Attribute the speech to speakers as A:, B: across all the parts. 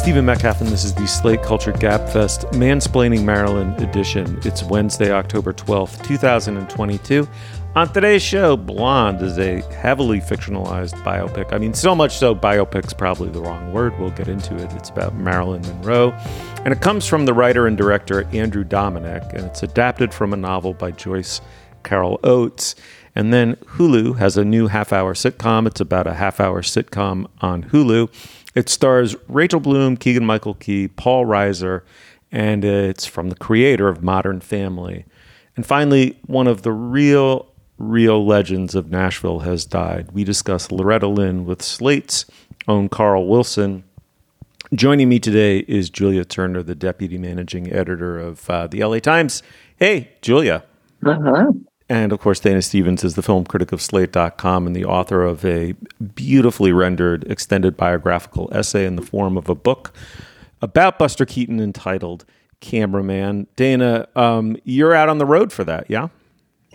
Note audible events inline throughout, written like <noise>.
A: Stephen Metcalf, and this is the Slate Culture Gabfest Mansplaining Marilyn edition. It's Wednesday, October 12th, 2022. On today's show, Blonde is a heavily fictionalized biopic. I mean, so much so, biopic's probably the wrong word. We'll get into it. It's about Marilyn Monroe. And it comes from the writer and director Andrew Dominik, and it's adapted from a novel by Joyce Carol Oates. And then Hulu has a new half hour sitcom. It's about a half hour sitcom on Hulu. It stars Rachel Bloom, Keegan Michael Key, Paul Reiser, and it's from the creator of Modern Family. And finally, one of the real, real legends of Nashville has died. We discuss Loretta Lynn with Slate's own Carl Wilson. Joining me today is Julia Turner, the deputy managing editor of uh, the LA Times. Hey, Julia.
B: Uh-huh.
A: And of course, Dana Stevens is the film critic of Slate.com and the author of a beautifully rendered extended biographical essay in the form of a book about Buster Keaton entitled Cameraman. Dana, um, you're out on the road for that, yeah?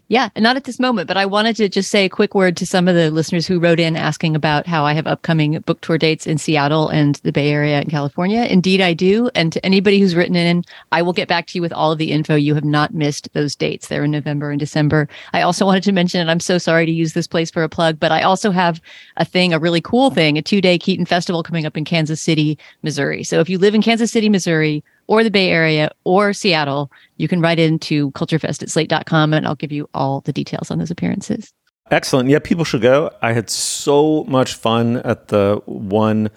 B: Yeah, and not at this moment, but I wanted to just say a quick word to some of the listeners who wrote in asking about how I have upcoming book tour dates in Seattle and the Bay Area in California. Indeed, I do. And to anybody who's written in, I will get back to you with all of the info. You have not missed those dates. They're in November and December. I also wanted to mention, and I'm so sorry to use this place for a plug, but I also have a thing, a really cool thing, a two day Keaton Festival coming up in Kansas City, Missouri. So if you live in Kansas City, Missouri, or the Bay Area or Seattle, you can write into culturefest at slate.com and I'll give you all the details on those appearances.
A: Excellent. Yeah, people should go. I had so much fun at the one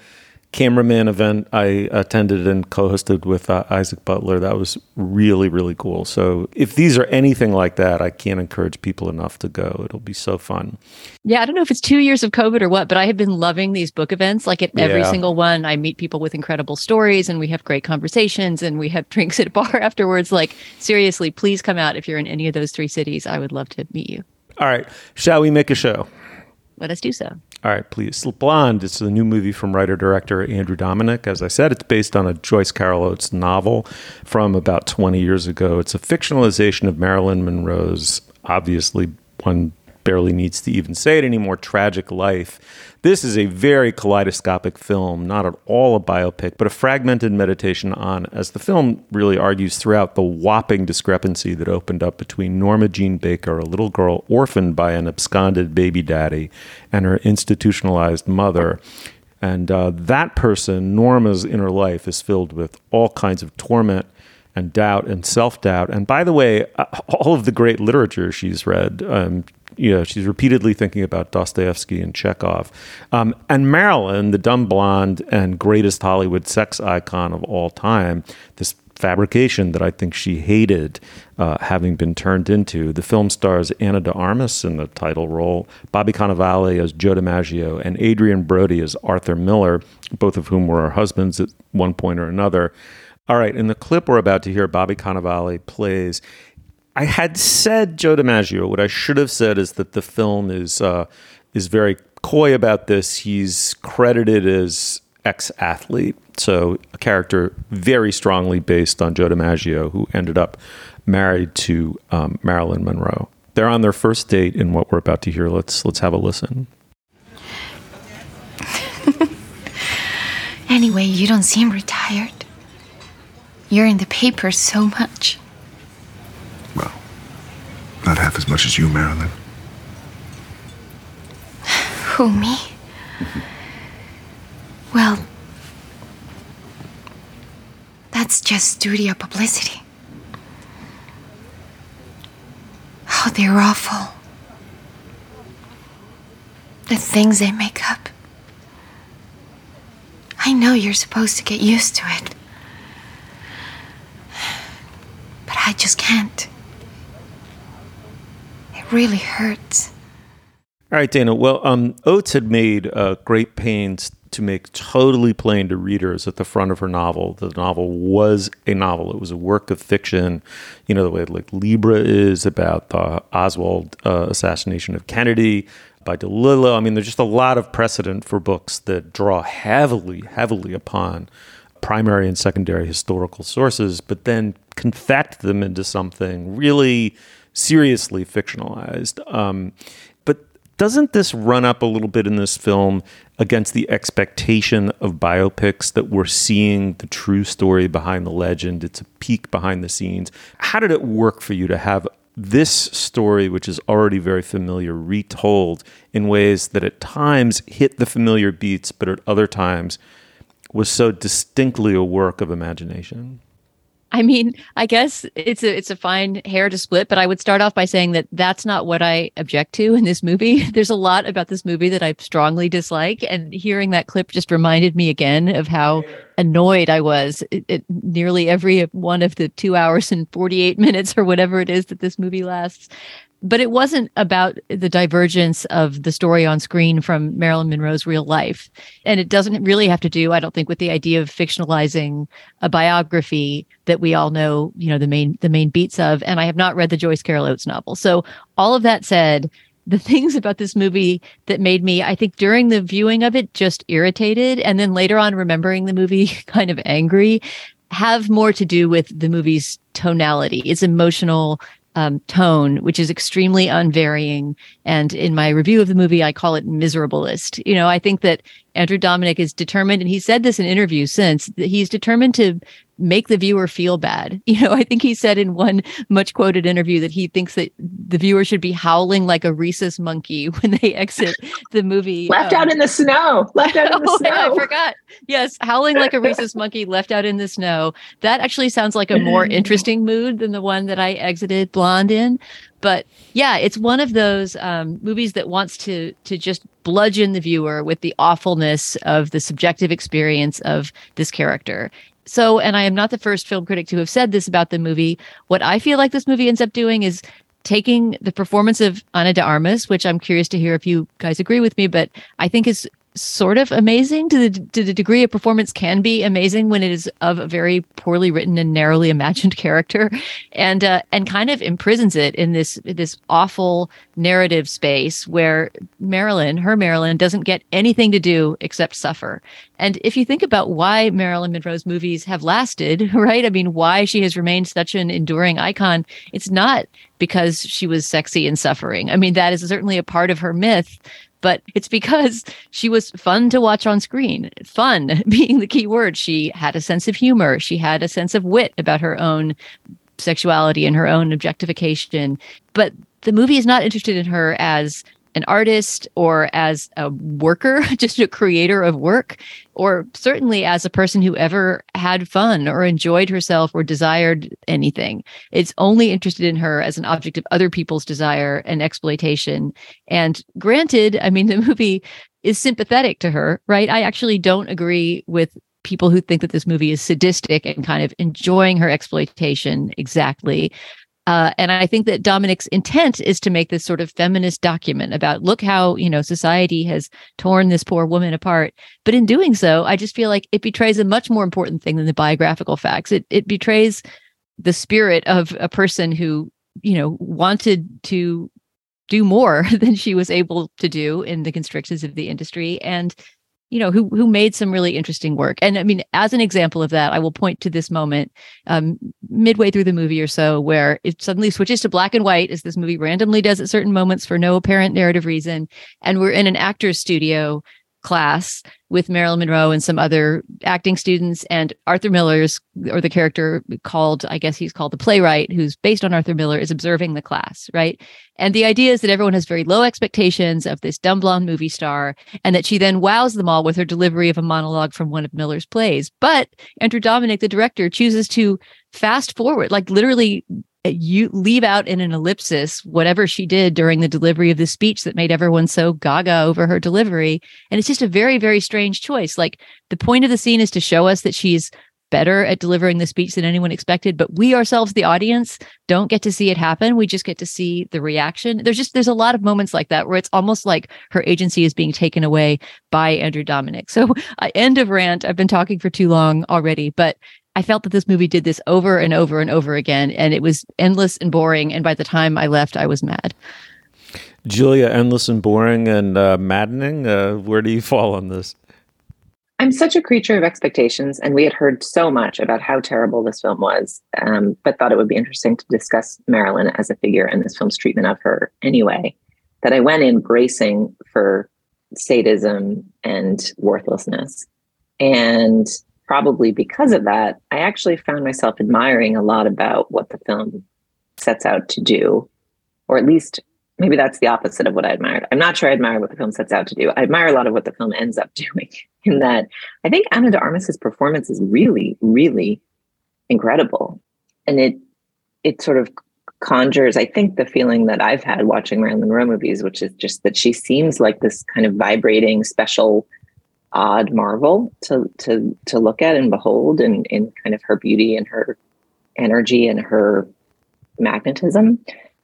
A: cameraman event I attended and co-hosted with uh, Isaac Butler. That was really really cool. So if these are anything like that, I can't encourage people enough to go. It'll be so fun.
B: Yeah, I don't know if it's 2 years of COVID or what, but I have been loving these book events. Like at every
A: Yeah.
B: single one, I meet people with incredible stories and we have great conversations and we have <laughs> drinks at a bar afterwards. Like seriously, please come out if you're in any of those three cities. I would love to meet you.
A: All right, shall we make a show?
B: Let us do so.
A: All right, please. Blonde is the new movie from writer director Andrew Dominik. As I said, it's based on a Joyce Carol Oates novel from about 20 years ago. It's a fictionalization of Marilyn Monroe's, obviously, one barely needs to even say it anymore, tragic life. This is a very kaleidoscopic film, not at all a biopic, but a fragmented meditation on, as the film really argues throughout, the whopping discrepancy that opened up between Norma Jean Baker, a little girl orphaned by an absconded baby daddy, and her institutionalized mother. And uh, that person, Norma's inner life, is filled with all kinds of torment and doubt and self doubt. And by the way, uh, all of the great literature she's read, um, you know, she's repeatedly thinking about Dostoevsky and Chekhov. Um, and Marilyn, the dumb blonde and greatest Hollywood sex icon of all time, this fabrication that I think she hated uh, having been turned into. The film stars Ana de Armas in the title role, Bobby Cannavale as Joe DiMaggio, and Adrien Brody as Arthur Miller, both of whom were her husbands at one point or another. All right, in the clip we're about to hear, Bobby Cannavale plays. I had said Joe DiMaggio. What I should have said is that the film is uh, is very coy about this. He's credited as ex athlete. So a character very strongly based on Joe DiMaggio, who ended up married to um, Marilyn Monroe. They're on their first date in what we're about to hear. Let's let's have a listen. <laughs>
C: Anyway, you don't seem retired. You're in the papers so much.
D: Not half as much as you, Marilyn.
C: Who, me? Well, that's just studio publicity. Oh, they're awful. The things they make up. I know you're supposed to get used to it. But I just can't. Really hurts.
A: All right, Dana. Well, um, Oates had made uh, great pains to make totally plain to readers at the front of her novel that the novel was a novel. It was a work of fiction, you know, the way like Libra is about the Oswald uh, assassination of Kennedy by DeLillo. I mean, there's just a lot of precedent for books that draw heavily, heavily upon primary and secondary historical sources, but then confect them into something really seriously fictionalized. Um, but doesn't this run up a little bit in this film against the expectation of biopics that we're seeing the true story behind the legend? It's a peek behind the scenes. How did it work for you to have this story, which is already very familiar, retold in ways that at times hit the familiar beats, but at other times was so distinctly a work of imagination?
B: I mean, I guess it's a it's a fine hair to split, but I would start off by saying that that's not what I object to in this movie. <laughs> There's a lot about this movie that I strongly dislike, and hearing that clip just reminded me again of how annoyed I was at nearly every one of the two hours and 48 minutes or whatever it is that this movie lasts but it wasn't about the divergence of the story on screen from Marilyn Monroe's real life. And it doesn't really have to do, I don't think, with the idea of fictionalizing a biography that we all know, you know, the main the main beats of. And I have not read the Joyce Carol Oates novel. So all of that said, the <laughs> things about this movie that made me, I think, during the viewing of it, just irritated, and then later on remembering the movie <laughs> kind of angry, have more to do with the movie's tonality, its emotional um, tone, which is extremely unvarying. And in my review of the movie, I call it miserabilist. You know, I think that Andrew Dominik is determined, and he said this in interviews since, that he's determined to make the viewer feel bad. <laughs> You know, I think he said in one much quoted interview that he thinks that the viewer should be howling like a rhesus monkey <laughs> when they exit the movie.
E: left um, out in the snow. Left out in the <laughs>
B: oh,
E: snow.
B: I forgot. Yes, howling like a rhesus <laughs> monkey left out in the snow. That actually sounds like a more interesting mood than the one that I exited Blonde in. But yeah, it's one of those um, movies that wants to to just bludgeon the viewer with the awfulness of the subjective experience of this character so, and I am not the first film critic to have said this about the movie. What I feel like this movie ends up doing is taking the performance of Ana de Armas, which I'm curious to hear if you guys agree with me, but I think is sort of amazing? To the to the degree a performance can be amazing when it is of a very poorly written and narrowly imagined <laughs> character and uh, and kind of imprisons it in this this awful narrative space where Marilyn her Marilyn doesn't get anything to do except suffer. And if you think about why Marilyn Monroe's movies have lasted <laughs> right? I mean why she has remained such an enduring icon it's not because she was sexy and suffering. I mean that is certainly a part of her myth but it's because she was fun to watch on screen. Fun <laughs> being the key word. She had a sense of humor. She had a sense of wit about her own sexuality and her own objectification. But the movie is not interested in her as an artist or as a worker, <laughs> just a creator of work, or certainly as a person who ever had fun or enjoyed herself or desired anything. It's only interested in her as an object of other people's desire and exploitation. And granted, I mean, <laughs> the movie is sympathetic to her, right? I actually don't agree with people who think that this movie is sadistic and kind of enjoying her exploitation exactly. Uh, and I think that Dominik's intent is to make this sort of feminist document about look how you know society has torn this poor woman apart. But in doing so, I just feel like it betrays a much more important thing than the biographical facts. It it betrays the spirit of a person who you know wanted to do more <laughs> than she was able to do in the constrictions of the industry and you know who who made some really interesting work. And i mean as an example of that i will point to this moment um, midway through the movie or so where it suddenly switches to black and white as this movie randomly does at certain moments for no apparent narrative reason. And we're in an actor's studio class with Marilyn Monroe and some other acting students and Arthur Miller's or the character called I guess he's called the playwright who's based on Arthur Miller is observing the class, right? And the idea is that everyone has very low expectations of this dumb blonde movie star and that she then wows them all with her delivery of a monologue from one of Miller's plays. But Andrew Dominik the director chooses to fast forward like literally you leave out in an ellipsis whatever she did during the delivery of the speech that made everyone so gaga over her delivery. And it's just a very, very strange choice. Like the point of the scene is to show us that she's better at delivering the speech than anyone expected but we ourselves the audience don't get to see it happen we just get to see the reaction there's just there's a lot of moments like that where it's almost like her agency is being taken away by andrew dominik so <laughs> uh, end of rant i've been talking for too long already but I felt that this movie did this over and over and over again, and it was endless and boring. And by the time I left, I was mad.
A: Julia, endless and boring and uh, maddening. Uh, where do you fall on this?
E: I'm such a creature of expectations, and we had heard so much about how terrible this film was, um, but thought it would be interesting to discuss Marilyn as a figure and this film's treatment of her anyway. That I went in bracing for sadism and worthlessness. And probably because of that, I actually found myself admiring a lot about what the film sets out to do, or at least maybe that's the opposite of what I admired. I'm not sure I admire what the film sets out to do. I admire a lot of what the film ends up <laughs> doing. In that, I think Ana de Armas's performance is really, really incredible, and it it sort of conjures, I think, the feeling that I've had watching Marilyn Monroe movies, which is just that she seems like this kind of vibrating, special odd marvel to to to look at and behold in in kind of her beauty and her energy and her magnetism.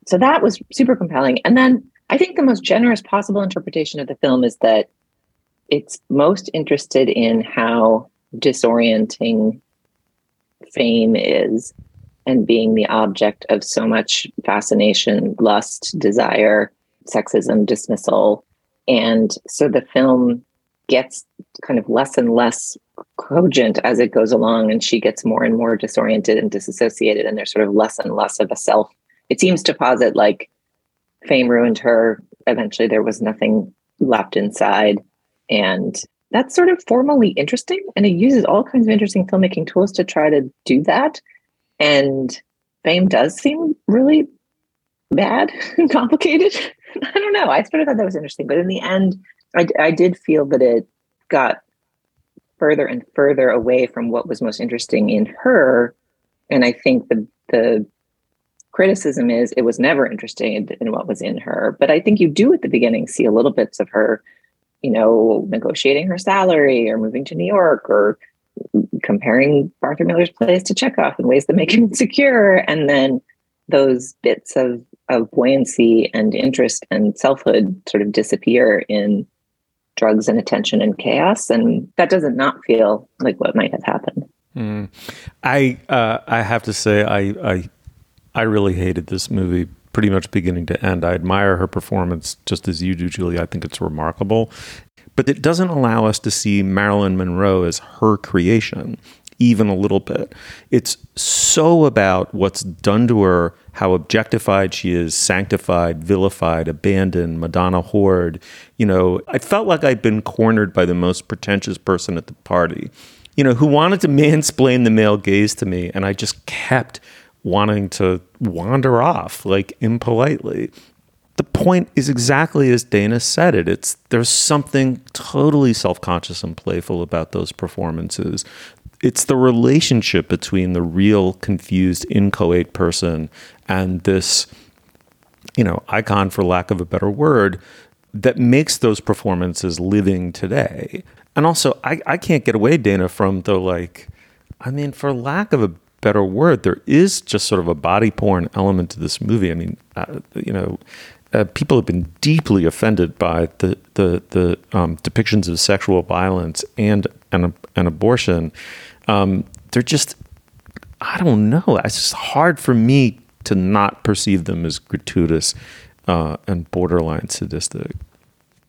E: So that was super compelling. And then I think the most generous possible interpretation of the film is that it's most interested in how disorienting fame is and being the object of so much fascination, lust, desire, sexism, dismissal. And so the film gets kind of less and less cogent as it goes along and she gets more and more disoriented and disassociated and there's sort of less and less of a self. It seems to posit like fame ruined her. Eventually there was nothing left inside. And that's sort of formally interesting and it uses all kinds of interesting filmmaking tools to try to do that. And fame does seem really bad <laughs> and complicated. <laughs> I don't know. I sort of thought that was interesting but in the end I, I did feel that it got further and further away from what was most interesting in her. And I think the the criticism is it was never interesting in, in what was in her. But I think you do at the beginning see a little bits of her, you know, negotiating her salary or moving to New York or comparing Arthur Miller's plays to Chekhov in ways that make him <laughs> insecure. And then those bits of of buoyancy and interest and selfhood sort of disappear in drugs and attention and chaos. And that doesn't not feel like what might have happened.
A: Mm. I uh, I have to say I, I I really hated this movie pretty much beginning to end. I admire her performance just as you do, Julie. I think it's remarkable. But it doesn't allow us to see Marilyn Monroe as her creation even a little bit. It's so about what's done to her, how objectified she is, sanctified, vilified, abandoned, Madonna whored. You know, I felt like I'd been cornered by the most pretentious person at the party, you know, who wanted to <laughs> mansplain the male gaze to me. And I just kept wanting to wander off, like impolitely. The point is exactly as Dana said it. It's there's something totally self-conscious and playful about those performances it's the relationship between the real confused inchoate person and this you know icon for lack of a better word that makes those performances living today And also, I, I can't get away, Dana, from the like, I mean, for lack of a better word, there is just sort of a body porn element to this movie. I mean, uh, you know, uh, people have been deeply offended by the the the um, depictions of sexual violence and and, and abortion. Um, they're just, I don't know. It's just hard for me to not perceive them as gratuitous uh, and borderline sadistic.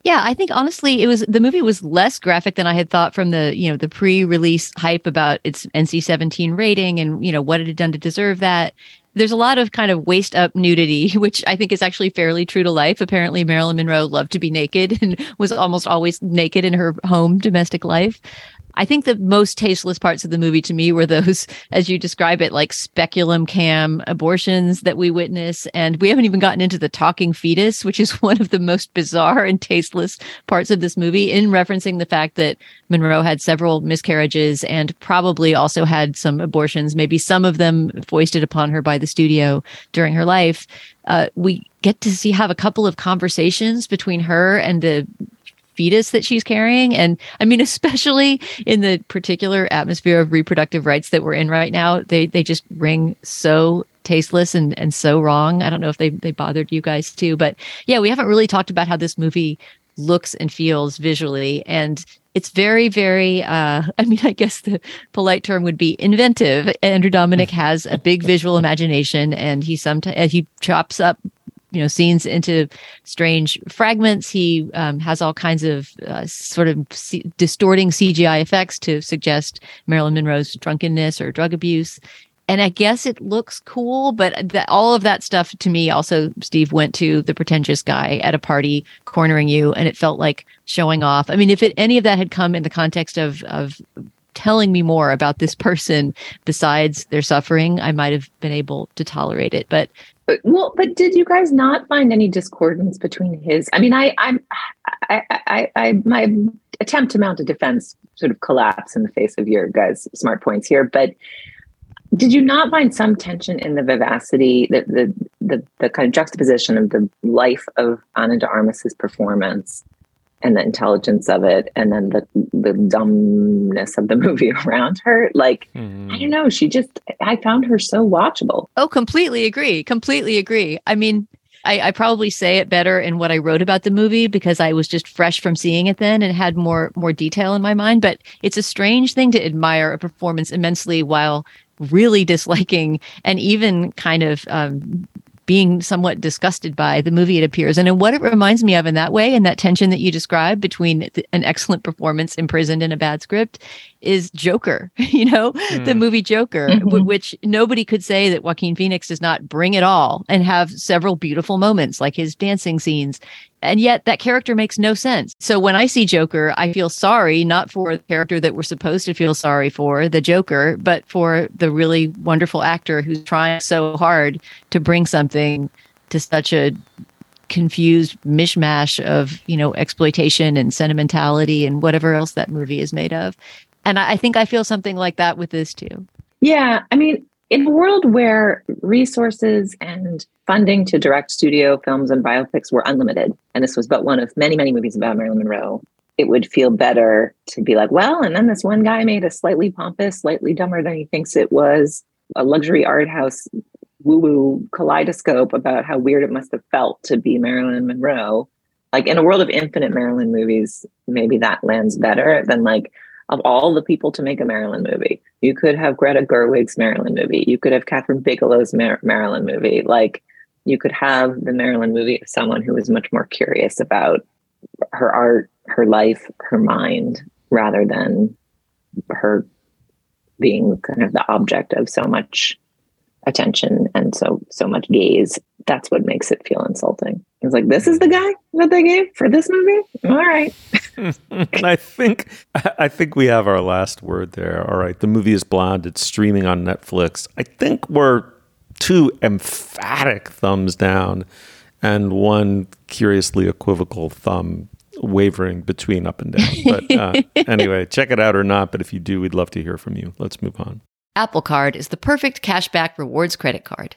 B: Yeah, I think honestly, it was the movie was less graphic than I had thought from the you know the pre-release hype about its NC-17 rating and you know what it had done to deserve that. There's a lot of kind of waist up nudity, <laughs> which I think is actually fairly true to life. Apparently, Marilyn Monroe loved to be naked <laughs> and was almost always naked in her home domestic life. I think the most tasteless parts of the movie to me were those, <laughs> as you describe it, like speculum cam abortions that we witness. And we haven't even gotten into the talking fetus, which is <laughs> one of the most bizarre and tasteless parts of this movie, in referencing the fact that Monroe had several miscarriages and probably also had some abortions, maybe some of them foisted upon her by the studio during her life. Uh, we get to see have a couple of conversations between her and the fetus that she's carrying. And I mean, <laughs> especially in the particular atmosphere of reproductive rights that we're in right now, they they just ring so tasteless and and so wrong. I don't know if they they bothered you guys too, but yeah, we haven't really talked about how this movie looks and feels visually and it's very very uh <laughs> i mean i guess the polite term would be inventive andrew dominik <laughs> has a big visual imagination and he sometimes he chops up you know scenes into strange fragments. He um, has all kinds of uh, sort of C- distorting CGI effects to suggest Marilyn Monroe's drunkenness or drug abuse. And I guess it looks cool, but that, all of that stuff to me also, Steve went to the pretentious guy at a party cornering you, and it felt like showing off. I mean, if it, any of that had come in the context of of telling me more about this person besides their suffering, I might have been able to tolerate it. But
E: well, but did you guys not find any discordance between his? I mean, I, I'm, I, I, I, my attempt to mount a defense sort of collapse in the face of your guys' smart points here. But did you not find some tension in the vivacity, the the the, the kind of juxtaposition of the life of Ana de Armas's performance and the intelligence of it and then the the dumbness of the <laughs> movie around her like mm. i don't know she just i found her so watchable
B: oh completely agree completely agree i mean I, I, probably say it better in what I wrote about the movie because I was just fresh from seeing it then and had more more detail in my mind. But it's a strange thing to admire a performance immensely while really disliking and even kind of um, being somewhat disgusted by the movie it appears. And in what it reminds me of in that way and that tension that you described between an excellent performance imprisoned in a bad script is Joker, <laughs> you know, mm. the movie Joker, mm-hmm. w- which nobody could say that Joaquin Phoenix does not bring it all and have several beautiful moments like his dancing scenes. And yet that character makes no sense. So when I see Joker, I feel sorry, not for the character that we're supposed to feel sorry for, the Joker, but for the really wonderful actor who's trying so hard to bring something to such a confused mishmash of you know exploitation and sentimentality and whatever else that movie is made of and I, think I feel something like that with this too.
E: Yeah. I mean, in a world where resources and funding to direct studio films and biopics were unlimited, and this was but one of many, many movies about Marilyn Monroe, it would feel better to be like, well, and then this one guy made a slightly pompous, slightly dumber than he thinks it was, a luxury art house woo woo kaleidoscope about how weird it must have felt to be Marilyn Monroe. Like in a world of infinite Marilyn movies, maybe that lands better than like, of all the people to make a Marilyn movie. You could have Greta Gerwig's Marilyn movie. You could have Kathryn Bigelow's Mar- Marilyn movie. Like you could have the Marilyn movie of someone who is much more curious about her art, her life, her mind, rather than her being kind of the object of so much attention and so so much gaze that's what makes it feel insulting. It's like this is the guy that they gave for this movie? All right. <laughs>
A: And i think i think we have our last word there. All right. The movie is blonde. It's streaming on netflix. I think we're two emphatic thumbs down and one curiously equivocal thumb wavering between up and down. But uh, <laughs> anyway check it out or not. But if you do we'd love to hear from you. Let's move on.
B: Apple Card is the perfect cashback rewards credit card.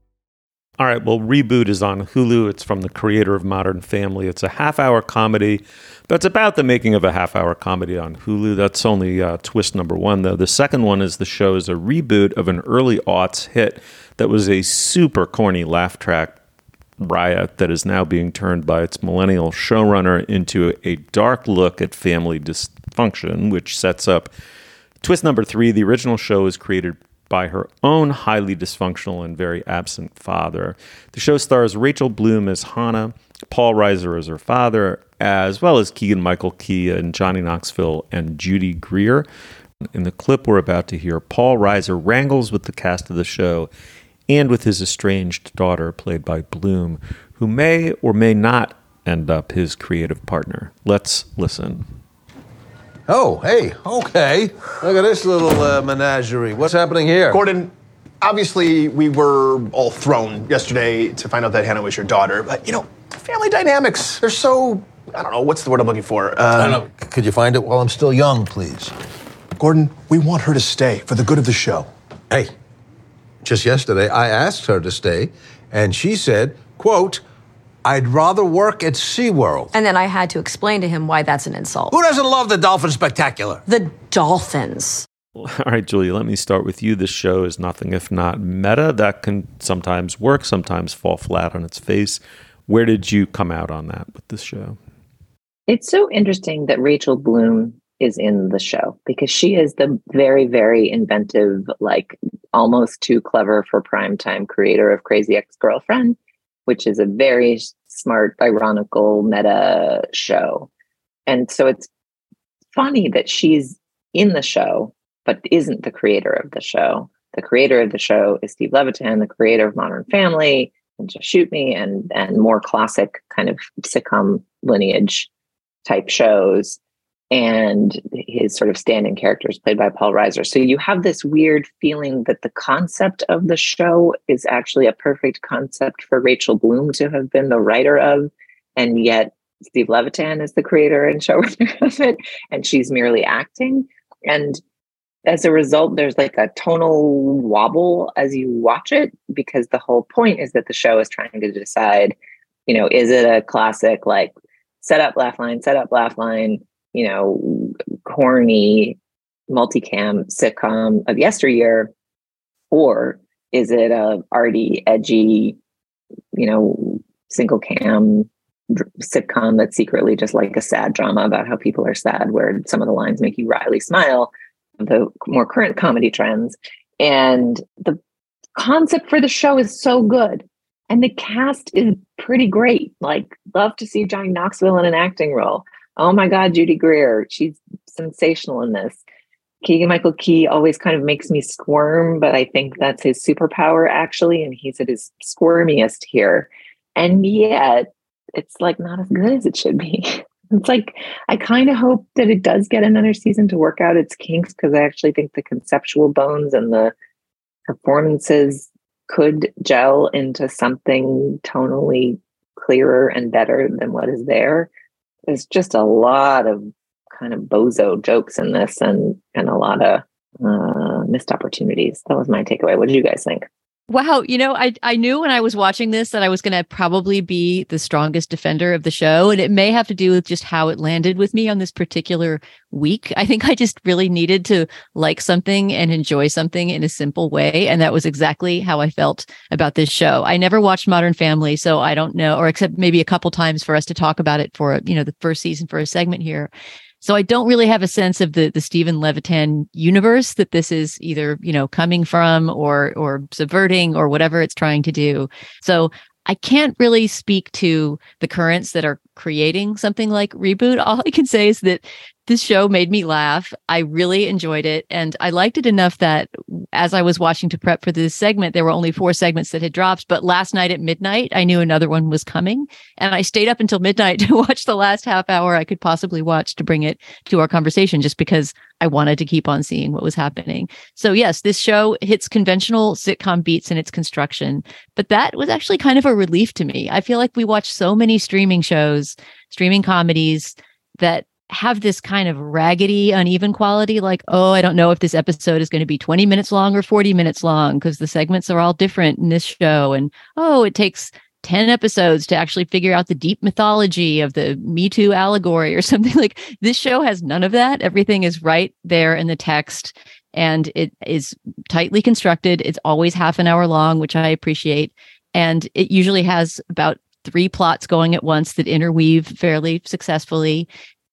A: All right, well, Reboot is on Hulu. It's from the creator of Modern Family. It's a half hour comedy that's about the making of a half hour comedy on Hulu. That's only uh, twist number one, though. The second one is the show is a reboot of an early aughts hit that was a super corny laugh track riot that is now being turned by its millennial showrunner into a dark look at family dysfunction, which sets up twist number three. The original show is created by her own highly dysfunctional and very absent father. The show stars Rachel Bloom as Hannah, Paul Reiser as her father, as well as Keegan Michael Key and Johnny Knoxville and Judy Greer. In the clip we're about to hear, Paul Reiser wrangles with the cast of the show and with his estranged daughter, played by Bloom, who may or may not end up his creative partner. Let's listen.
F: Oh, hey, okay. Look at this little uh, menagerie. What's happening here?
G: Gordon, obviously we were all thrown yesterday to find out that Hannah was your daughter, but you know, family dynamics, they're so, I don't know, what's the word I'm looking for? Uh,
F: I don't know. Could you find it while I'm still young, please?
G: Gordon, we want her to stay for the good of the show.
F: Hey, just yesterday I asked her to stay, and she said, quote, I'd rather work at SeaWorld.
H: And then I had to explain to him why that's an insult.
F: Who doesn't love the Dolphin Spectacular?
H: The dolphins.
A: All right, Julia, let me start with you. This show is nothing if not meta. That can sometimes work, sometimes fall flat on its face. Where did you come out on that with this show?
E: It's so interesting that Rachel Bloom is in the show because she is the very, very inventive, like almost too clever for primetime creator of Crazy Ex Girlfriend, which is a very smart, ironical meta show. And so it's funny that she's in the show, but isn't the creator of the show. The creator of the show is Steve Levitan, the creator of Modern Family and Just Shoot Me and and more classic kind of sitcom lineage type shows. And his sort of stand-in characters played by Paul Reiser. So you have this weird feeling that the concept of the show is actually a perfect concept for Rachel Bloom to have been the writer of, and yet Steve Levitan is the creator and showrunner <laughs> of it, and she's merely acting. And as a result, there's like a tonal wobble as you watch it because the whole point is that the show is trying to decide, you know, is it a classic like set up laugh line, set up laugh line, you know, corny multicam sitcom of yesteryear, or is it a arty, edgy, you know, single cam sitcom that's secretly just like a sad drama about how people are sad, where some of the lines make you wryly smile, the more current comedy trends. And the concept for the show is so good. And the cast is pretty great. Like, love to see Johnny Knoxville in an acting role. Oh my God, Judy Greer. She's sensational in this. Keegan Michael Key always kind of makes me squirm, but I think that's his superpower actually. And he's at his squirmiest here. And yet it's like not as good as it should be. <laughs> It's like I kind of hope that it does get another season to work out its kinks because I actually think the conceptual bones and the performances could gel into something tonally clearer and better than what is there. There's just a lot of kind of bozo jokes in this and and a lot of uh, missed opportunities. That was my takeaway. What did you guys think?
B: Wow, you know, I I knew when I was watching this that I was going to probably be the strongest defender of the show, and it may have to do with just how it landed with me on this particular week. I think I just really needed to like something and enjoy something in a simple way, and that was exactly how I felt about this show. I never watched Modern Family, so I don't know, or except maybe a couple times for us to talk about it for you know the first season for a segment here. So I don't really have a sense of the the Steven Levitan universe that this is either, you know, coming from or or subverting or whatever it's trying to do. So I can't really speak to the currents that are creating something like reboot. <laughs> All I can say is that this show made me laugh. I really enjoyed it. And I liked it enough that as I was watching to prep for this segment, there were only four segments that had dropped. But last night at midnight, I knew another one was coming. And I stayed up until midnight <laughs> to watch the last half hour I could possibly watch to bring it to our conversation, just because I wanted to keep on seeing what was happening. So, yes, this show hits conventional sitcom beats in its construction. But that was actually kind of a relief to me. I feel like we watch so many streaming shows, streaming comedies that have this kind of raggedy, uneven quality. Like, oh, I don't know if this episode is going to be 20 minutes long or 40 minutes long because the segments are all different in this show. And oh, it takes 10 episodes to actually figure out the deep mythology of the Me Too allegory or <laughs> something like this show has none of that. Everything is right there in the text and it is tightly constructed. It's always half an hour long, which I appreciate. And it usually has about three plots going at once that interweave fairly successfully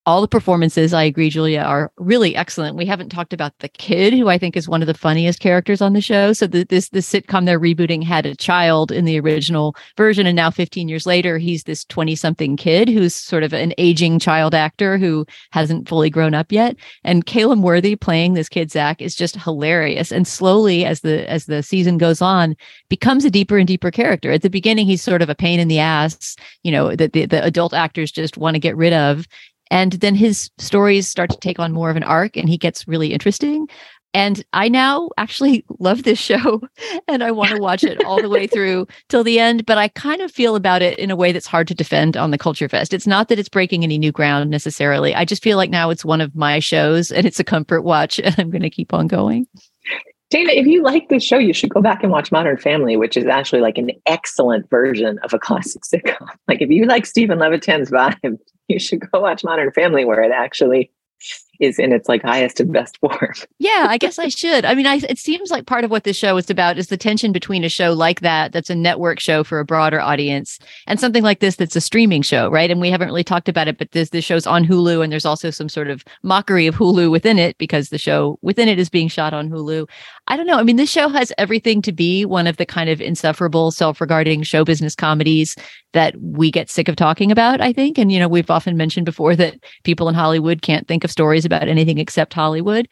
B: all the performances, I agree, Julia, are really excellent. We haven't talked about the kid, who I think is one of the funniest characters on the show. So the, this this sitcom they're rebooting had a child in the original version, and now 15 years later, he's this 20 something kid who's sort of an aging child actor who hasn't fully grown up yet. And Caleb Worthy playing this kid Zach is just hilarious. And slowly, as the as the season goes on, becomes a deeper and deeper character. At the beginning, he's sort of a pain in the ass, you know, that the, the adult actors just want to get rid of and then his stories start to take on more of an arc and he gets really interesting. And I now actually <laughs> love this show <laughs> and I want to watch it all the way <laughs> through till the end. But I kind of feel about it in a way that's hard to defend on the Culture Fest. It's not that it's breaking any new ground necessarily. I just feel like now it's one of my shows and it's a comfort watch and I'm going to keep on going.
E: Dana, if you like this show, you should go back and watch Modern Family, which is actually like an excellent version of a classic <laughs> sitcom. Like if you like Steven Levitan's vibe, <laughs> you should go watch Modern Family, where it actually is in its like highest and best <laughs> form.
B: yeah, I guess I should. I mean, I, it seems like part of what this show is about is the tension between a show like that, that's a network show for a broader audience, and something like this that's a streaming show, right? And we haven't really talked about it, but this this show's on Hulu, and there's also some sort of mockery of Hulu within it because the show within it is being shot on Hulu. I don't know. I mean, this show has everything to be one of the kind of insufferable, self-regarding show business comedies that we get sick of talking about. I think, and you know, we've often mentioned before that people in Hollywood can't think of stories about anything except Hollywood.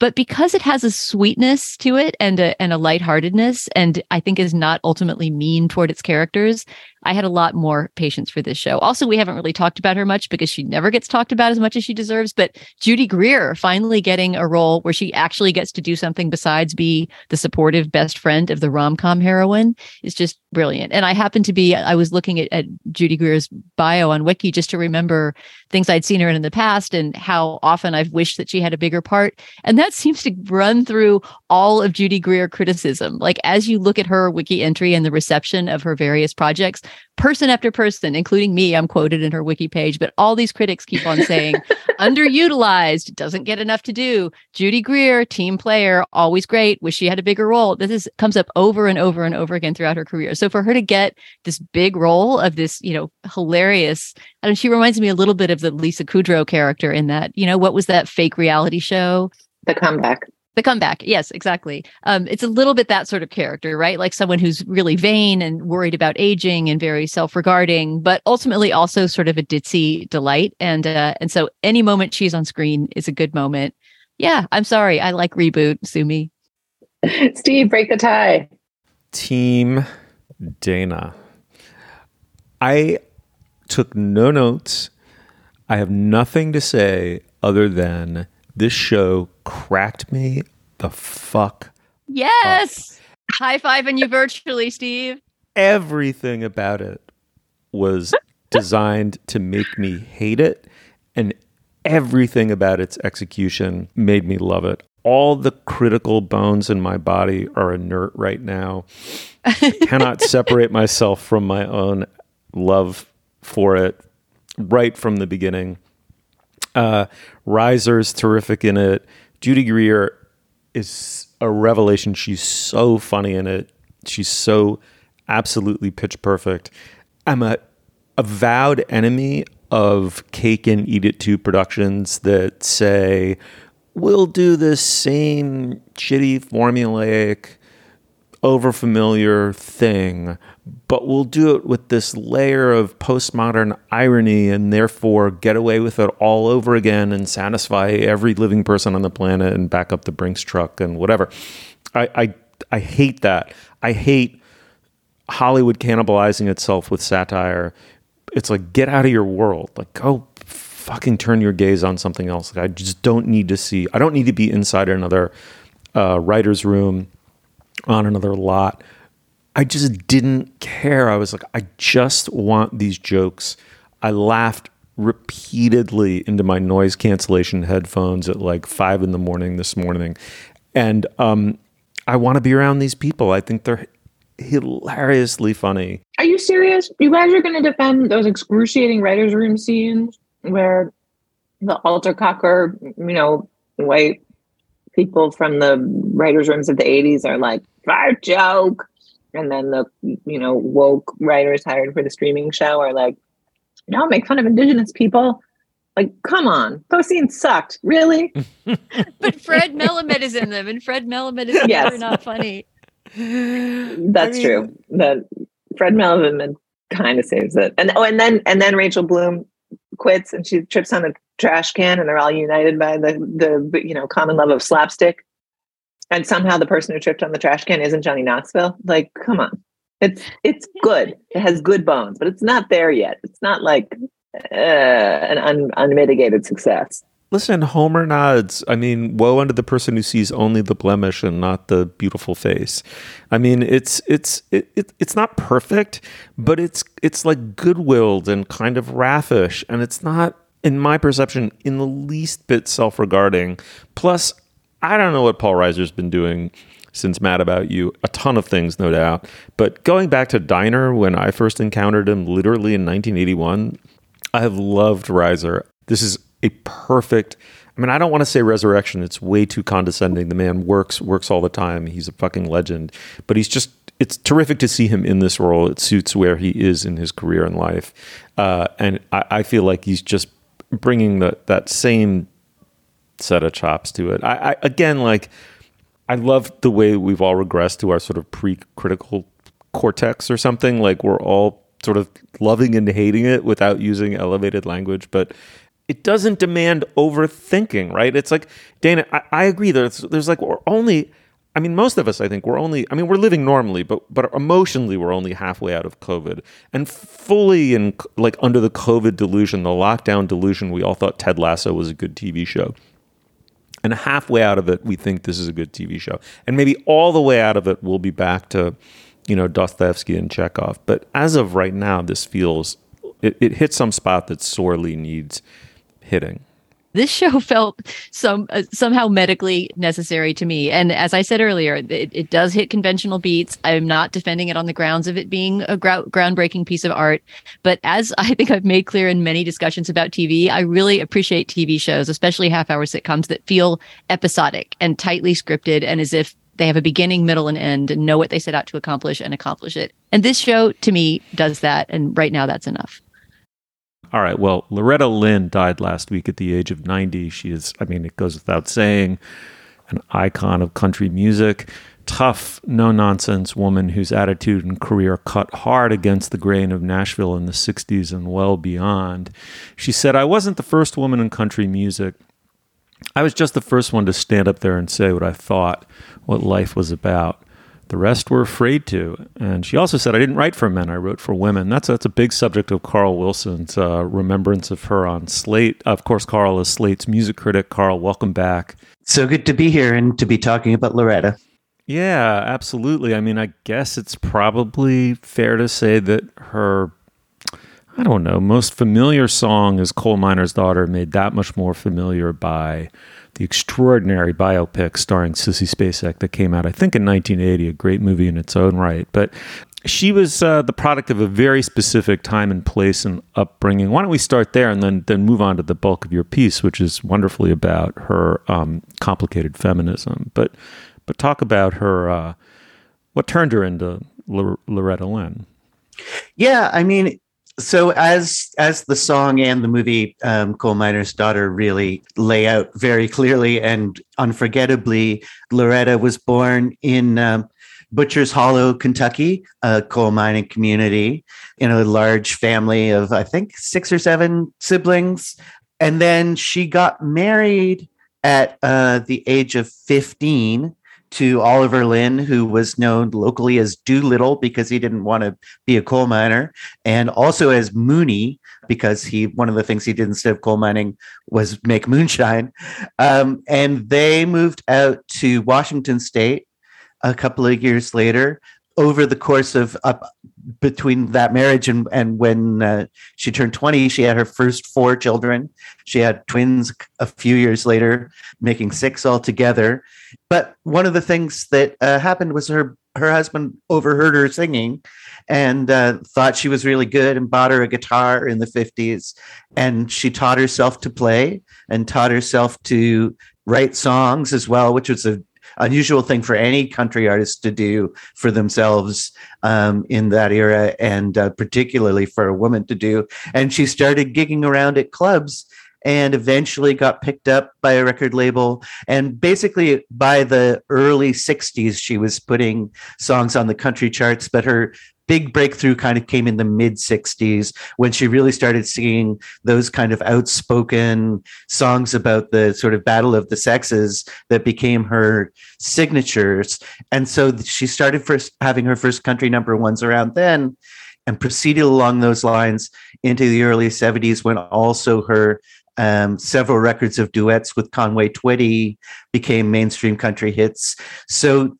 B: But because it has a sweetness to it and a and a lightheartedness, and I think is not ultimately mean toward its characters, I had a lot more patience for this show. Also, we haven't really talked about her much because she never gets talked about as much as she deserves. But Judy Greer finally getting a role where she actually gets to do something besides be the supportive best friend of the rom com heroine is just brilliant. And I happen to be, I was looking at, at Judy Greer's bio on Wiki just to remember things I'd seen her in in the past and how often I've wished that she had a bigger part. And that <laughs> seems to run through all of Judy Greer criticism. Like as you look at her wiki entry and the reception of her various projects, person after person, including me, I'm quoted in her wiki page, but all these critics keep on saying <laughs> underutilized, doesn't get enough to do. Judy Greer, team player, always great. Wish she had a bigger role. This is comes up over and over and over again throughout her career. So for her to get this big role of this, you know, hilarious, and she reminds me a little bit of the Lisa Kudrow character in that, you know, what was that fake reality show?
E: The comeback.
B: The comeback. Yes, exactly. Um, it's a little bit that sort of character, right? Like someone who's really vain and worried about aging and very self-regarding, but ultimately also sort of a ditzy delight. And uh, and so any moment she's on screen is a good moment. Yeah, I'm sorry. I like reboot. Sue me. <laughs>
E: Steve, break the tie.
A: Team Dana. I took no notes. I have nothing to say other than this show cracked me the fuck.
B: Yes. High fiving you virtually, Steve.
A: Everything about it was <laughs> designed to make me hate it, and everything about its execution made me love it. All the critical bones in my body are inert right now. I cannot <laughs> separate myself from my own love for it right from the beginning. Uh, Reiser's terrific in it. Judy Greer is a revelation. She's so funny in it. She's so absolutely pitch perfect. I'm a avowed enemy of cake and eat it too productions that say, we'll do this same shitty formulaic overfamiliar thing, but we'll do it with this layer of postmodern irony and therefore get away with it all over again and satisfy every living person on the planet and back up the Brinks truck and whatever. I I, I hate that. I hate Hollywood cannibalizing itself with satire. It's like get out of your world. Like go fucking turn your gaze on something else. Like, I just don't need to see. I don't need to be inside another uh, writer's room on another lot. I just didn't care. I was like, I just want these jokes. I laughed repeatedly into my noise cancellation headphones at like five in the morning this morning. And um, I want to be around these people. I think they're hilariously funny.
E: Are you serious? You guys are going to defend those excruciating writers' room scenes where the alter cocker, you know, white people from the writers' rooms of the 80s are like, fart joke. And then the, you know, woke writers hired for the streaming show are like, no, make fun of indigenous people. Like, come on, those scenes sucked. Really? <laughs>
B: but Fred Melamed is in them, and Fred Melamed is
E: Yes.
B: never not funny.
E: That's true. That Fred Melamed kind of saves it. And oh, and then and then Rachel Bloom quits and she trips on a trash can and they're all united by the the you know common love of slapstick. And somehow the person who tripped on the trash can isn't Johnny Knoxville. Like, come on. It's it's good. It has good bones, but it's not there yet. It's not like uh, an un, unmitigated success.
A: Listen, Homer nods. I mean, woe unto the person who sees only the blemish and not the beautiful face. I mean, it's it's it, it, it's not perfect, but it's it's like goodwilled and kind of raffish, and it's not, in my perception, in the least bit self-regarding. Plus, I don't know what Paul Reiser's been doing since Mad About You. A ton of things, no doubt. But going back to Diner, when I first encountered him, literally in 1981, I have loved Reiser. This is a perfect. I mean, I don't want to say resurrection. It's way too condescending. The man works works all the time. He's a fucking legend. But he's just. It's terrific to see him in this role. It suits where he is in his career and life, uh, and I, I feel like he's just bringing the, that same set of chops to it. I, I again like. I love the way we've all regressed to our sort of pre-critical cortex or something. Like we're all sort of loving and hating it without using elevated language, but it doesn't demand overthinking, right? It's like Dana, I, I agree. There's there's like we're only. I mean, most of us, I think, we're only. I mean, we're living normally, but but emotionally, we're only halfway out of COVID, and fully in like under the COVID delusion, the lockdown delusion. We all thought Ted Lasso was a good TV show, and halfway out of it, we think this is a good TV show, and maybe all the way out of it, we'll be back to, you know, Dostoevsky and Chekhov. But as of right now, this feels it, it hits some spot that sorely needs hitting.
B: This show <laughs> felt some uh, somehow medically necessary to me, and as I said earlier, it, it does hit conventional beats. I'm not defending it on the grounds of it being a grou- groundbreaking piece of art, but as <laughs> I think I've made clear in many discussions about TV, I really appreciate TV shows, especially half-hour sitcoms that feel episodic and tightly scripted, and as if they have a beginning, middle, and end, and know what they set out to accomplish and accomplish it. And this show, to me, does that, and right now, that's enough.
A: All right. Well, Loretta Lynn died last week at the age of 90. She is, I mean, it goes without saying, an icon of country music. Tough, no nonsense woman whose attitude and career cut hard against the grain of Nashville in the 60s and well beyond. She said, I wasn't the first woman in country music. I was just the first one to stand up there and say what I thought, what life was about. The rest were afraid to. And she also said, I didn't write for men, I wrote for women. That's, that's a big subject of Carl Wilson's uh, remembrance of her on Slate. Of course, Carl is Slate's music critic. Carl, welcome back.
I: So good to be here and to be talking about Loretta.
A: Yeah, absolutely. I mean, I guess it's probably fair to say that her, I don't know, most familiar song is Coal Miner's Daughter, made that much more familiar by the extraordinary biopic starring Sissy Spacek that came out, I think, in 1980, a great movie in its own right. But she was uh, the product of a very specific time and place and upbringing. Why don't we start there and then then move on to the bulk of your piece, which is wonderfully about her um, complicated feminism. But but talk about her. Uh, what turned her into L- Loretta Lynn?
I: Yeah, I mean, So as as the song and the movie um, Coal Miner's Daughter really lay out very clearly and unforgettably, Loretta was born in um, Butcher's Hollow, Kentucky, a coal mining community in a large family of I think six or seven siblings, and then she got married at uh, the age of fifteen to Oliver Lynn, who was known locally as Doolittle because he didn't want to be a coal miner, and also as Mooney because he one of the things he did instead of coal mining was make moonshine. Um, and they moved out to Washington State a couple of years later. Over the course of up between that marriage and and when uh, she turned 20 she had her first four children. She had twins a few years later making six altogether. But one of the things that uh, happened was her her husband overheard her singing and uh, thought she was really good and bought her a guitar in the 50s and she taught herself to play and taught herself to write songs as well which was a unusual thing for any country artist to do for themselves um, in that era, and uh, particularly for a woman to do. And she started gigging around at clubs and eventually got picked up by a record label. And basically, by the early 60s, she was putting songs on the country charts, but her big breakthrough kind of came in the mid 60s when she really started singing those kind of outspoken songs about the sort of battle of the sexes that became her signatures and so she started first having her first country number ones around then and proceeded along those lines into the early 70s when also her um, several records of duets with Conway Twitty became mainstream country hits. So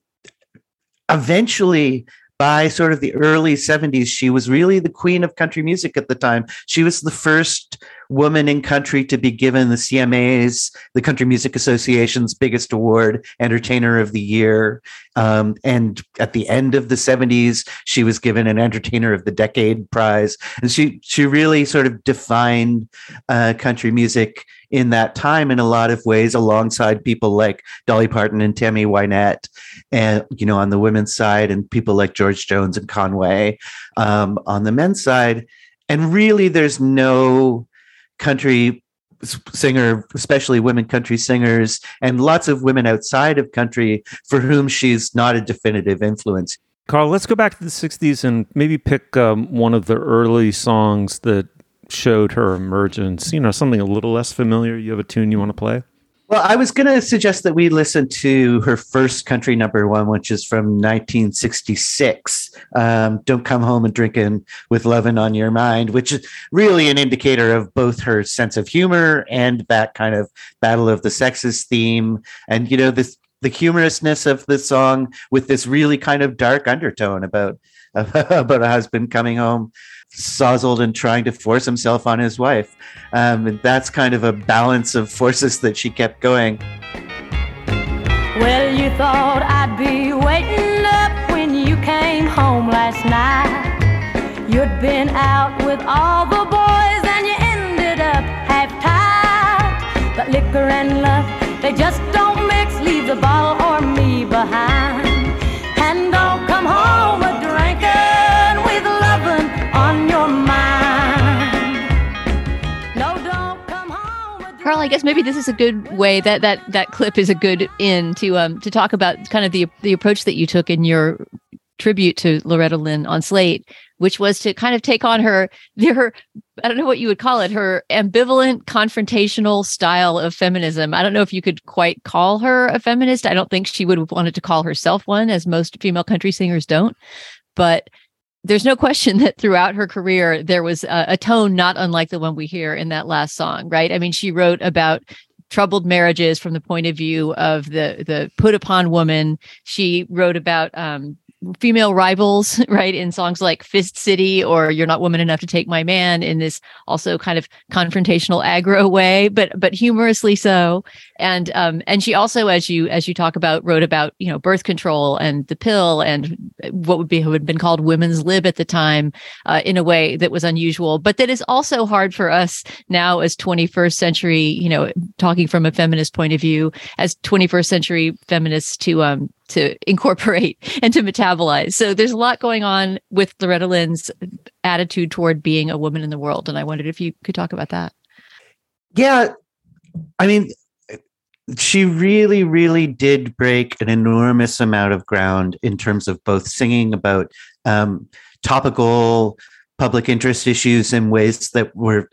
I: eventually, by sort of the early 70s, she was really the queen of country music at the time. She was the first woman in country to be given the CMA's, the Country Music Association's biggest award, Entertainer of the Year. Um, and at the end of the 70s, she was given an Entertainer of the Decade prize. And she she really sort of defined uh, country music in that time in a lot of ways, alongside people like Dolly Parton and Tammy Wynette, and you know, on the women's side, and people like George Jones and Conway um, on the men's side. And really, there's no country singer, especially women country singers, and lots of women outside of country for whom she's not a definitive influence.
A: Carl, let's go back to the 60s and maybe pick um, one of the early songs that showed her emergence. You know, something a little less familiar. You have a tune you want to play?
I: Well, I was going to suggest that we listen to her first country number one, which is from 1966. Um, Don't Come Home and Drinking with Lovin' on Your Mind, which is really an indicator of both her sense of humor and that kind of battle of the sexes theme. And, you know, this the humorousness of the song with this really kind of dark undertone about <laughs> about a husband coming home sozzled and trying to force himself on his wife. Um, and that's kind of a balance of forces that she kept going.
J: Well, you thought I'd be waiting up when you came home last night. You'd been out with all the boys and you ended up half tied. But liquor and love, they just don't mix. Leave the bottle
B: Carl, I guess maybe this is a good way that that that clip is a good in to um to talk about kind of the the approach that you took in your tribute to Loretta Lynn on Slate, which was to kind of take on her her I don't know what you would call it, her ambivalent confrontational style of feminism. I don't know if you could quite call her a feminist. I don't think she would have wanted to call herself one, as most female country singers don't. But there's no question <laughs> that throughout her career there was a, a tone not unlike the one we hear in that last song, right? I mean, she wrote about troubled marriages from the point of view of the the put upon woman. She wrote about um, female rivals, <laughs> right, in songs like Fist City or You're Not Woman Enough to Take My Man in this also kind of confrontational aggro <laughs> way, but but humorously so. And um and she also, as you as you talk about, wrote about, you know, birth control and the pill and what would be would have been called women's lib at the time, uh, in a way that was unusual, but that is also hard for us now as 21st century, you know, talking from a feminist point of view, as 21st century feminists to um to incorporate <laughs> and to metabolize. So there's a lot going on with Loretta Lynn's attitude toward being a woman in the world. And I wondered if you could talk about that.
I: Yeah. I mean, she really, really did break an enormous amount of ground in terms of both singing about um, topical public interest issues in ways that were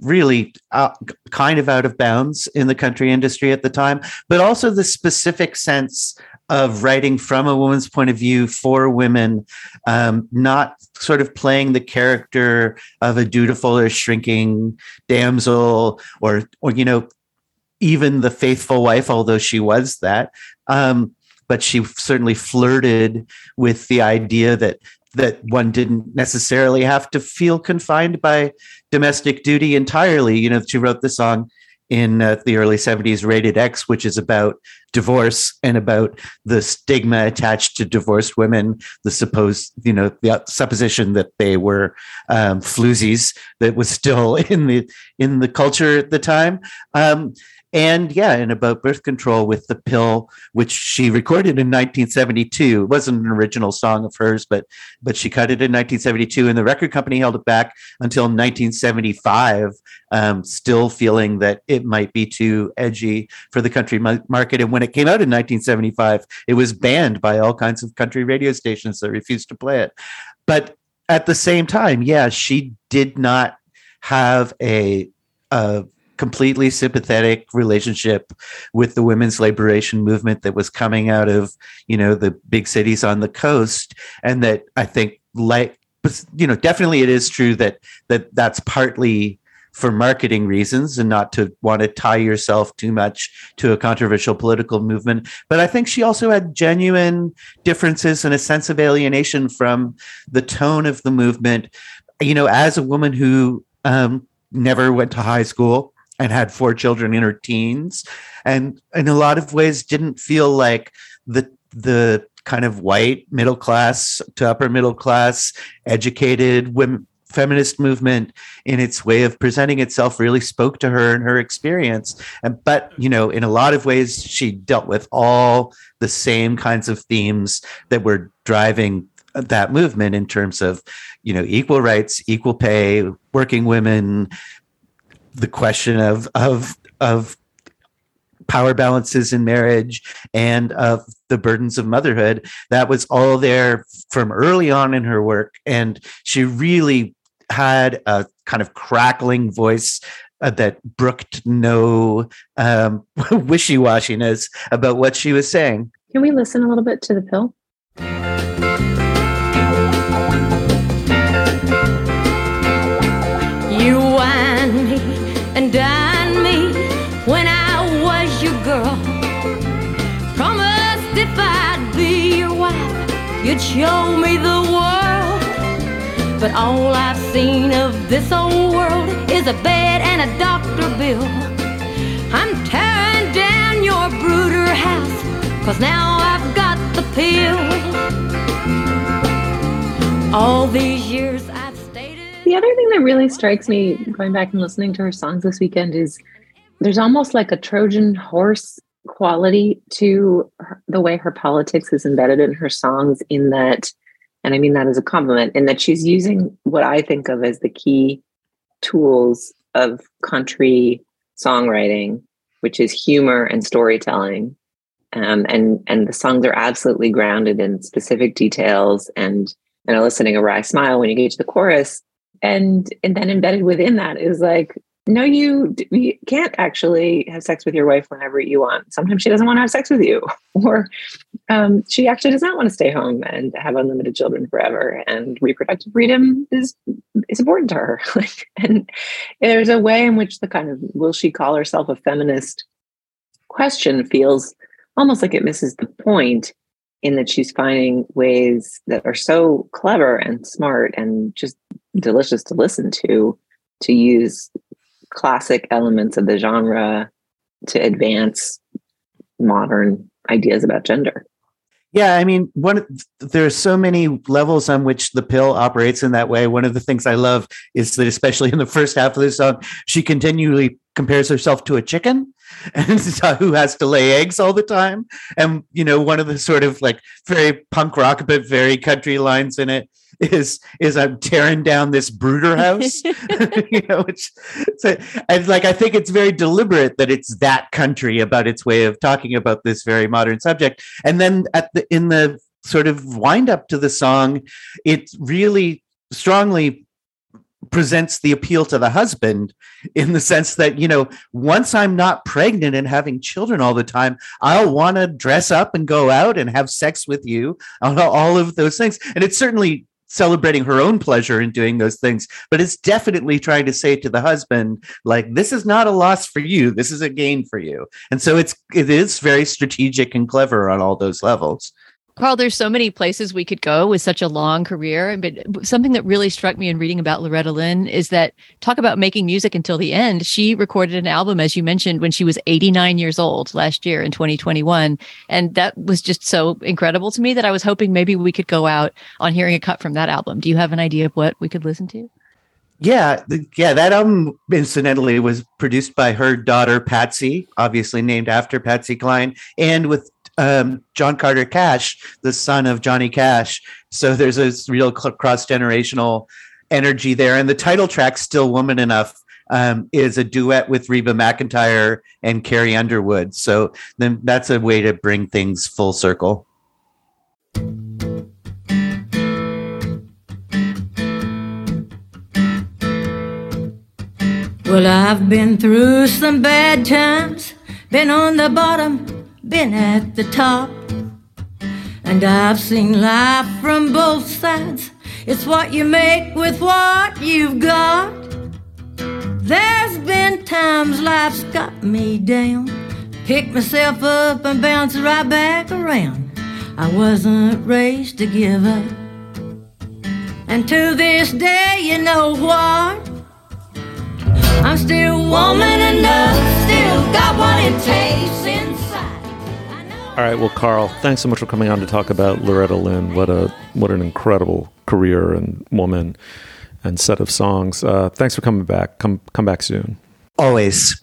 I: really out, kind of out of bounds in the country industry at the time, but also the specific sense of writing from a woman's point of view for women, um, not sort of playing the character of a dutiful or shrinking damsel or, or you know, even the faithful wife, although she was that. Um, but she certainly flirted with the idea that that one didn't necessarily have to feel confined by domestic duty entirely. You know, she wrote the song in uh, the early 70s, Rated X, which is about divorce and about the stigma attached to divorced women, the supposed, you know, the supposition that they were um, floozies that was still <laughs> in the in the culture at the time. Um, and yeah, and about birth control with the pill, which she recorded in 1972. It wasn't an original song of hers, but but she cut it in 1972, and the record company held it back until 1975, um, still feeling that it might be too edgy for the country market. And when it came out in 1975, it was banned by all kinds of country radio stations that refused to play it. But at the same time, yeah, she did not have a, a completely sympathetic relationship with the women's liberation movement that was coming out of you know the big cities on the coast. And that i think like you know definitely it is true that that that's partly for marketing reasons and not to want to tie yourself too much to a controversial political movement. But i think she also had genuine differences and a sense of alienation from the tone of the movement. You know as a woman who um, never went to high school and had four children in her teens. And in a lot of ways didn't feel like the the kind of white middle class to upper middle class educated women feminist movement in its way of presenting itself really spoke to her and her experience. And but you know in a lot of ways she dealt with all the same kinds of themes that were driving that movement in terms of you know equal rights equal pay working women the question of of of power balances in marriage and of the burdens of motherhood that was all there from early on in her work. And she really had a kind of crackling voice uh, that brooked no um, <laughs> wishy-washiness about what she was saying.
E: Can we listen a little bit to the pill
J: You'd show me the world. But all I've seen of this old world is a bed and a doctor bill. I'm tearing down your brooder house, cause now I've got the pill. All these years I've stated.
E: The other thing that really strikes me going back and listening to her songs this weekend is there's almost like a Trojan horse quality to her, the way her politics is embedded in her songs in that and i mean that as a compliment in that she's using what i think of as the key tools of country songwriting which is humor and storytelling. Um, and and the songs are absolutely grounded in specific details and and eliciting a wry smile when you get to the chorus. And and then embedded within that is like no, you, you can't actually have sex with your wife whenever you want. Sometimes she doesn't want to have sex with you, <laughs> or um, she actually does not want to stay home and have unlimited children forever. And reproductive freedom is is important to her. <laughs> and there's a way in which the kind of will she call herself a feminist question feels almost like it misses the point in that she's finding ways that are so clever and smart and just delicious to listen to to use classic elements of the genre to advance modern ideas about gender.
I: Yeah, I mean, one there are so many levels on which the pill operates in that way. One of the things I love is that, especially in the first half of the song, she continually compares herself to a chicken, <laughs> and <laughs> who has to lay eggs all the time. And you know, one of the sort of like very punk rock but very country lines in it is is I'm tearing down this brooder house. <laughs> <laughs> you know, which so, and like I think it's very deliberate that it's that country about its way of talking about this very modern subject. And then at the in the sort of wind up to the song, it really strongly presents the appeal to the husband in the sense that you know once i'm not pregnant and having children all the time i'll want to dress up and go out and have sex with you all of those things and it's certainly celebrating her own pleasure in doing those things but it's definitely trying to say to the husband like this is not a loss for you this is a gain for you. And so it's it is very strategic and clever on all those levels
B: Carl, there's so many places we could go with such a long career. But something that really struck me in reading about Loretta Lynn is that talk about making music until the end. She recorded an album, as you mentioned, when she was 89 years old last year in 2021. And that was just so incredible to me that I was hoping maybe we could go out on hearing a cut from that album. Do you have an idea of what we could listen to?
I: Yeah, yeah, that album incidentally was produced by her daughter Patsy, obviously named after Patsy Cline, and with um, John Carter Cash, the son of Johnny Cash. So there's a real cross generational energy there. And the title track, Still Woman Enough, um, is a duet with Reba McEntire and Carrie Underwood. So then that's a way to bring things full circle.
J: Well, I've been through some bad times, been on the bottom been at the top. And I've seen life from both sides. It's what you make with what you've got. There's been times life's got me down. Pick myself up and bounce right back around. I wasn't raised to give up. And to this day, you know what? I'm still woman enough, still got what it takes
A: all right, well, Carl, thanks so much for coming on to talk about Loretta Lynn. What a what an incredible career and woman and set of songs. Uh, thanks for coming back. Come come back soon.
I: Always.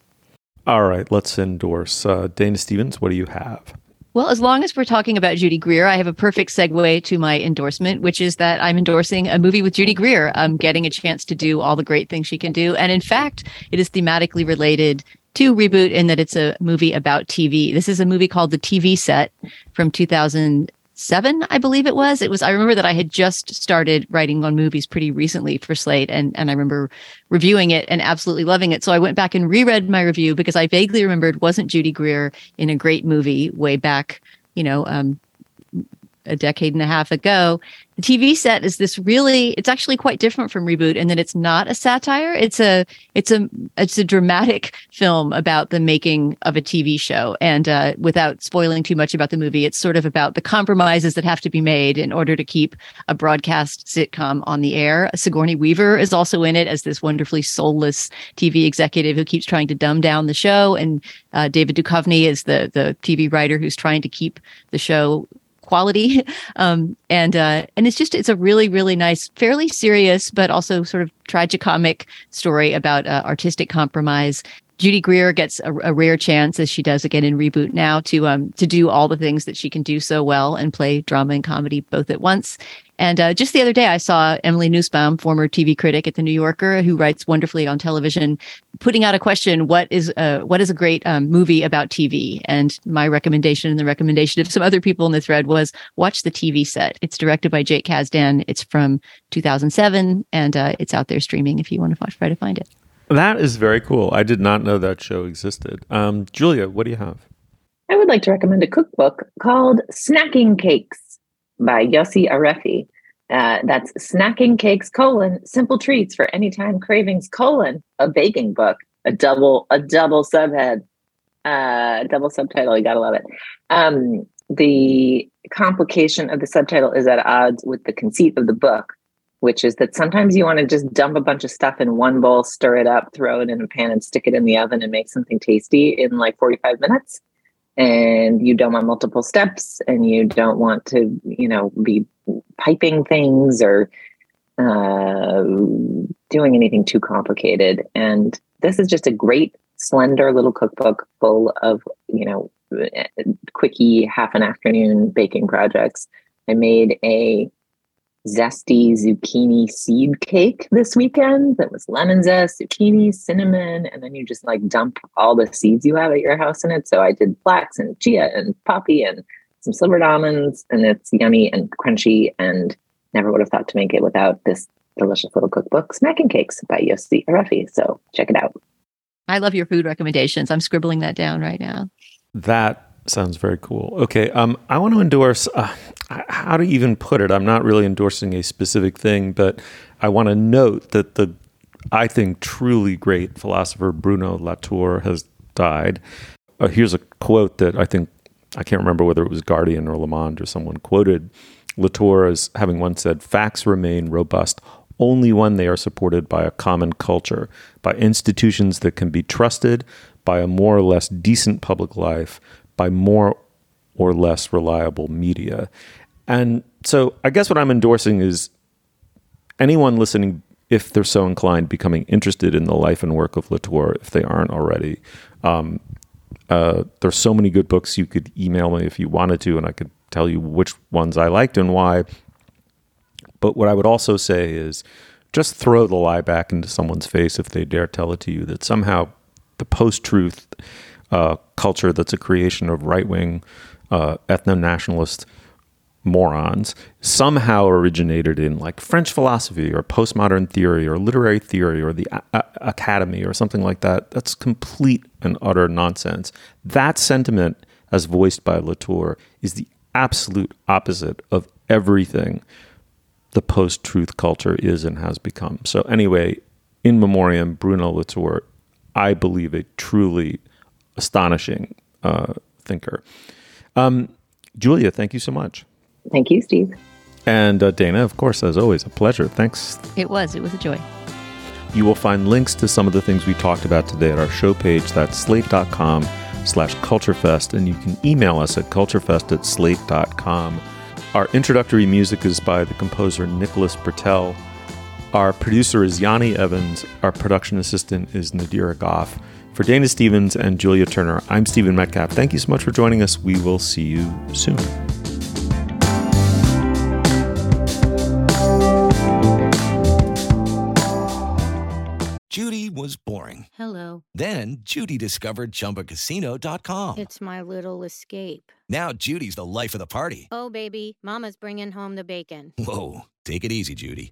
A: All right, let's endorse uh, Dana Stevens. What do you have?
B: Well, as long as we're talking about Judy Greer, I have a perfect segue to my endorsement, which is that I'm endorsing a movie with Judy Greer. I'm getting a chance to do all the great things she can do. And in fact, it is thematically related to reboot in that it's a movie about TV. This is a movie called The TV Set from 2007, I believe it was. It was I remember that I had just started writing on movies pretty recently for Slate and and I remember reviewing it and absolutely loving it. So I went back and reread my review because I vaguely remembered wasn't Judy Greer in a great movie way back, you know, um, a decade and a half ago. TV set is this really it's actually quite different from reboot in that it's not a satire. It's a it's a it's a dramatic <laughs> film about the making of a TV show. And uh, without spoiling too much about the movie, it's sort of about the compromises that have to be made in order to keep a broadcast sitcom on the air. Sigourney Weaver is also in it as this wonderfully soulless TV executive who keeps trying to dumb down the show. And uh, David Duchovny is the the TV writer who's trying to keep the show quality. <laughs> Um, and uh, and it's just it's a really really nice, fairly serious but also sort of tragicomic story about uh, artistic compromise. Judy Greer gets a, a, rare chance, as she does again in reboot now, to um to do all the things that she can do so well and play drama and comedy both at once. And uh, just the other day, I saw Emily Nussbaum, former TV critic at the New Yorker, who writes wonderfully on television, putting out a question: What is a what is a great um, movie about TV? And my recommendation and the recommendation of some <laughs> other people in the thread was watch the TV set. It's directed by Jake Kasdan. It's from 2007, and uh, it's out there streaming if you want to try to find it.
A: That is very cool. I did not know that show existed. Um, Julia, what do you have?
E: I would like to recommend a cookbook called Snacking Cakes by Yossy Arefi. Uh, that's snacking cakes colon simple treats for anytime cravings colon a baking book a double a double subhead uh double subtitle you gotta love it um the complication of the subtitle is at odds with the conceit of the book which is that sometimes you want to just dump a bunch of stuff in one bowl stir it up throw it in a pan and stick it in the oven and make something tasty in like 45 minutes and you don't want multiple steps and you don't want to you know be piping things or uh, doing anything too complicated and this is just a great slender little cookbook full of, you know, quickie half an afternoon baking projects. I made a zesty zucchini seed cake this weekend that was lemon zest, zucchini, cinnamon, and then you just like dump all the seeds you have at your house in it. So I did flax and chia and poppy and some slivered almonds, and it's yummy and crunchy. And never would have thought to make it without this delicious little cookbook, Snacking Cakes by Yossy Arefi. So check it out.
B: I love your food recommendations. I'm scribbling that down right now.
A: That sounds very cool. Okay, um, I want to endorse. Uh, how to even put it? I'm not really endorsing a specific thing, but I want to note that the, I think, truly great philosopher Bruno Latour has died. Uh, here's a quote that I think I can't remember whether it was Guardian or Le Monde or someone quoted Latour as having once said, "Facts remain robust." Only when they are supported by a common culture, by institutions that can be trusted, by a more or less decent public life, by more or less reliable media. And so I guess what I'm endorsing is anyone listening, if they're so inclined, becoming interested in the life and work of Latour, if they aren't already. Um, uh, there's so many good books you could email me if you wanted to, and I could tell you which ones I liked and why. But what I would also say is just throw the lie back into someone's face if they dare tell it to you that somehow the post truth uh, culture that's a creation of right wing uh, ethno nationalist morons somehow originated in like French philosophy or postmodern theory or literary theory or the a- a- academy or something like that. That's complete and utter nonsense. That sentiment, as voiced by Latour, is the absolute opposite of everything the post truth culture is and has become. So, anyway, in memoriam, Bruno Latour, I believe a truly astonishing uh, thinker. Um, Julia, thank you so much.
E: Thank you, Steve.
A: And uh, Dana, of course, as always, a pleasure. Thanks.
B: It was. It was a joy.
A: You will find links to some of the things we talked about today at our show page. That's slate.com slash culturefest. And you can email us at culturefest at slate.com. Our introductory music is by the composer Nicholas Britell. Our producer is Yanni Evans. Our production assistant is Nadira Goff. For Dana Stevens and Julia Turner, I'm Stephen Metcalf. Thank you so much for joining us. We will see you soon.
K: Judy was boring.
L: Hello.
K: Then Judy discovered ChumbaCasino.com.
L: It's my little escape.
K: Now Judy's the life of the party.
L: Oh, baby, Mama's bringing home the bacon.
K: Whoa, take it easy, Judy.